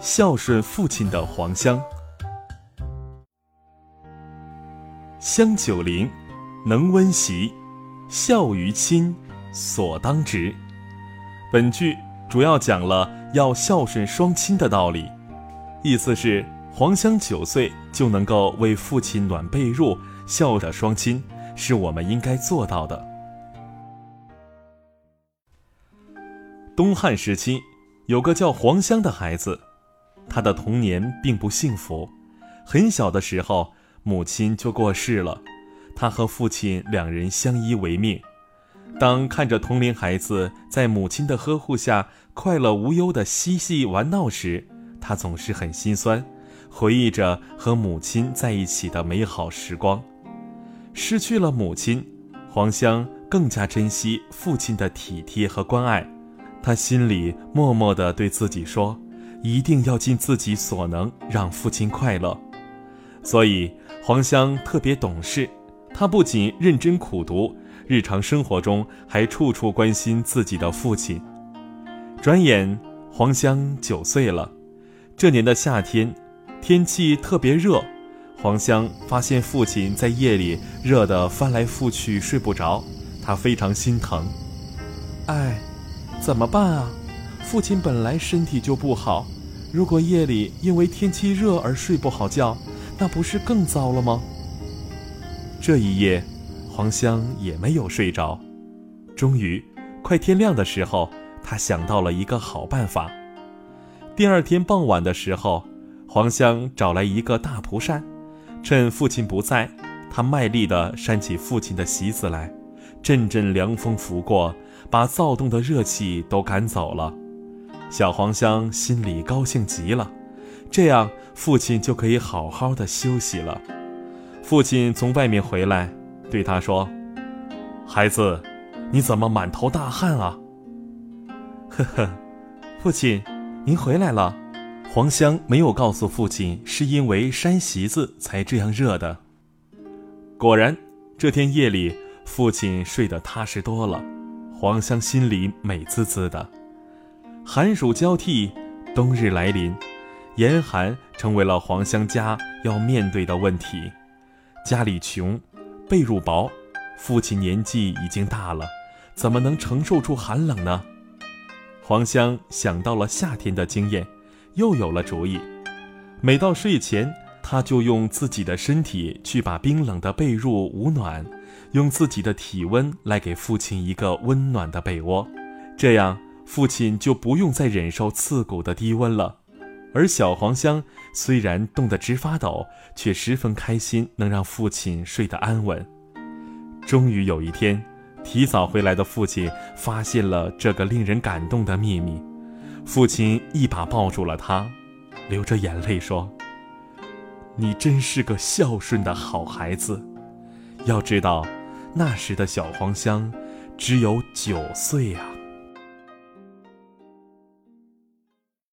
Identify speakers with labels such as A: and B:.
A: 孝顺父亲的黄香。香九龄，能温席，孝于亲，所当执。本句主要讲了要孝顺双亲的道理，意思是黄香九岁就能够为父亲暖被褥，孝的双亲是我们应该做到的。东汉时期，有个叫黄香的孩子，他的童年并不幸福，很小的时候。母亲就过世了，他和父亲两人相依为命。当看着同龄孩子在母亲的呵护下快乐无忧的嬉戏玩闹时，他总是很心酸，回忆着和母亲在一起的美好时光。失去了母亲，黄香更加珍惜父亲的体贴和关爱。他心里默默地对自己说：“一定要尽自己所能让父亲快乐。”所以。黄香特别懂事，她不仅认真苦读，日常生活中还处处关心自己的父亲。转眼，黄香九岁了。这年的夏天，天气特别热，黄香发现父亲在夜里热得翻来覆去睡不着，她非常心疼。哎，怎么办啊？父亲本来身体就不好，如果夜里因为天气热而睡不好觉。那不是更糟了吗？这一夜，黄香也没有睡着。终于，快天亮的时候，他想到了一个好办法。第二天傍晚的时候，黄香找来一个大蒲扇，趁父亲不在，他卖力地扇起父亲的席子来，阵阵凉风拂过，把躁动的热气都赶走了。小黄香心里高兴极了。这样，父亲就可以好好的休息了。父亲从外面回来，对他说：“孩子，你怎么满头大汗啊？”呵呵，父亲，您回来了。黄香没有告诉父亲，是因为扇席子才这样热的。果然，这天夜里，父亲睡得踏实多了。黄香心里美滋滋的。寒暑交替，冬日来临。严寒成为了黄香家要面对的问题，家里穷，被褥薄，父亲年纪已经大了，怎么能承受住寒冷呢？黄香想到了夏天的经验，又有了主意。每到睡前，他就用自己的身体去把冰冷的被褥捂暖，用自己的体温来给父亲一个温暖的被窝，这样父亲就不用再忍受刺骨的低温了。而小黄香虽然冻得直发抖，却十分开心，能让父亲睡得安稳。终于有一天，提早回来的父亲发现了这个令人感动的秘密，父亲一把抱住了他，流着眼泪说：“你真是个孝顺的好孩子。要知道，那时的小黄香只有九岁啊。”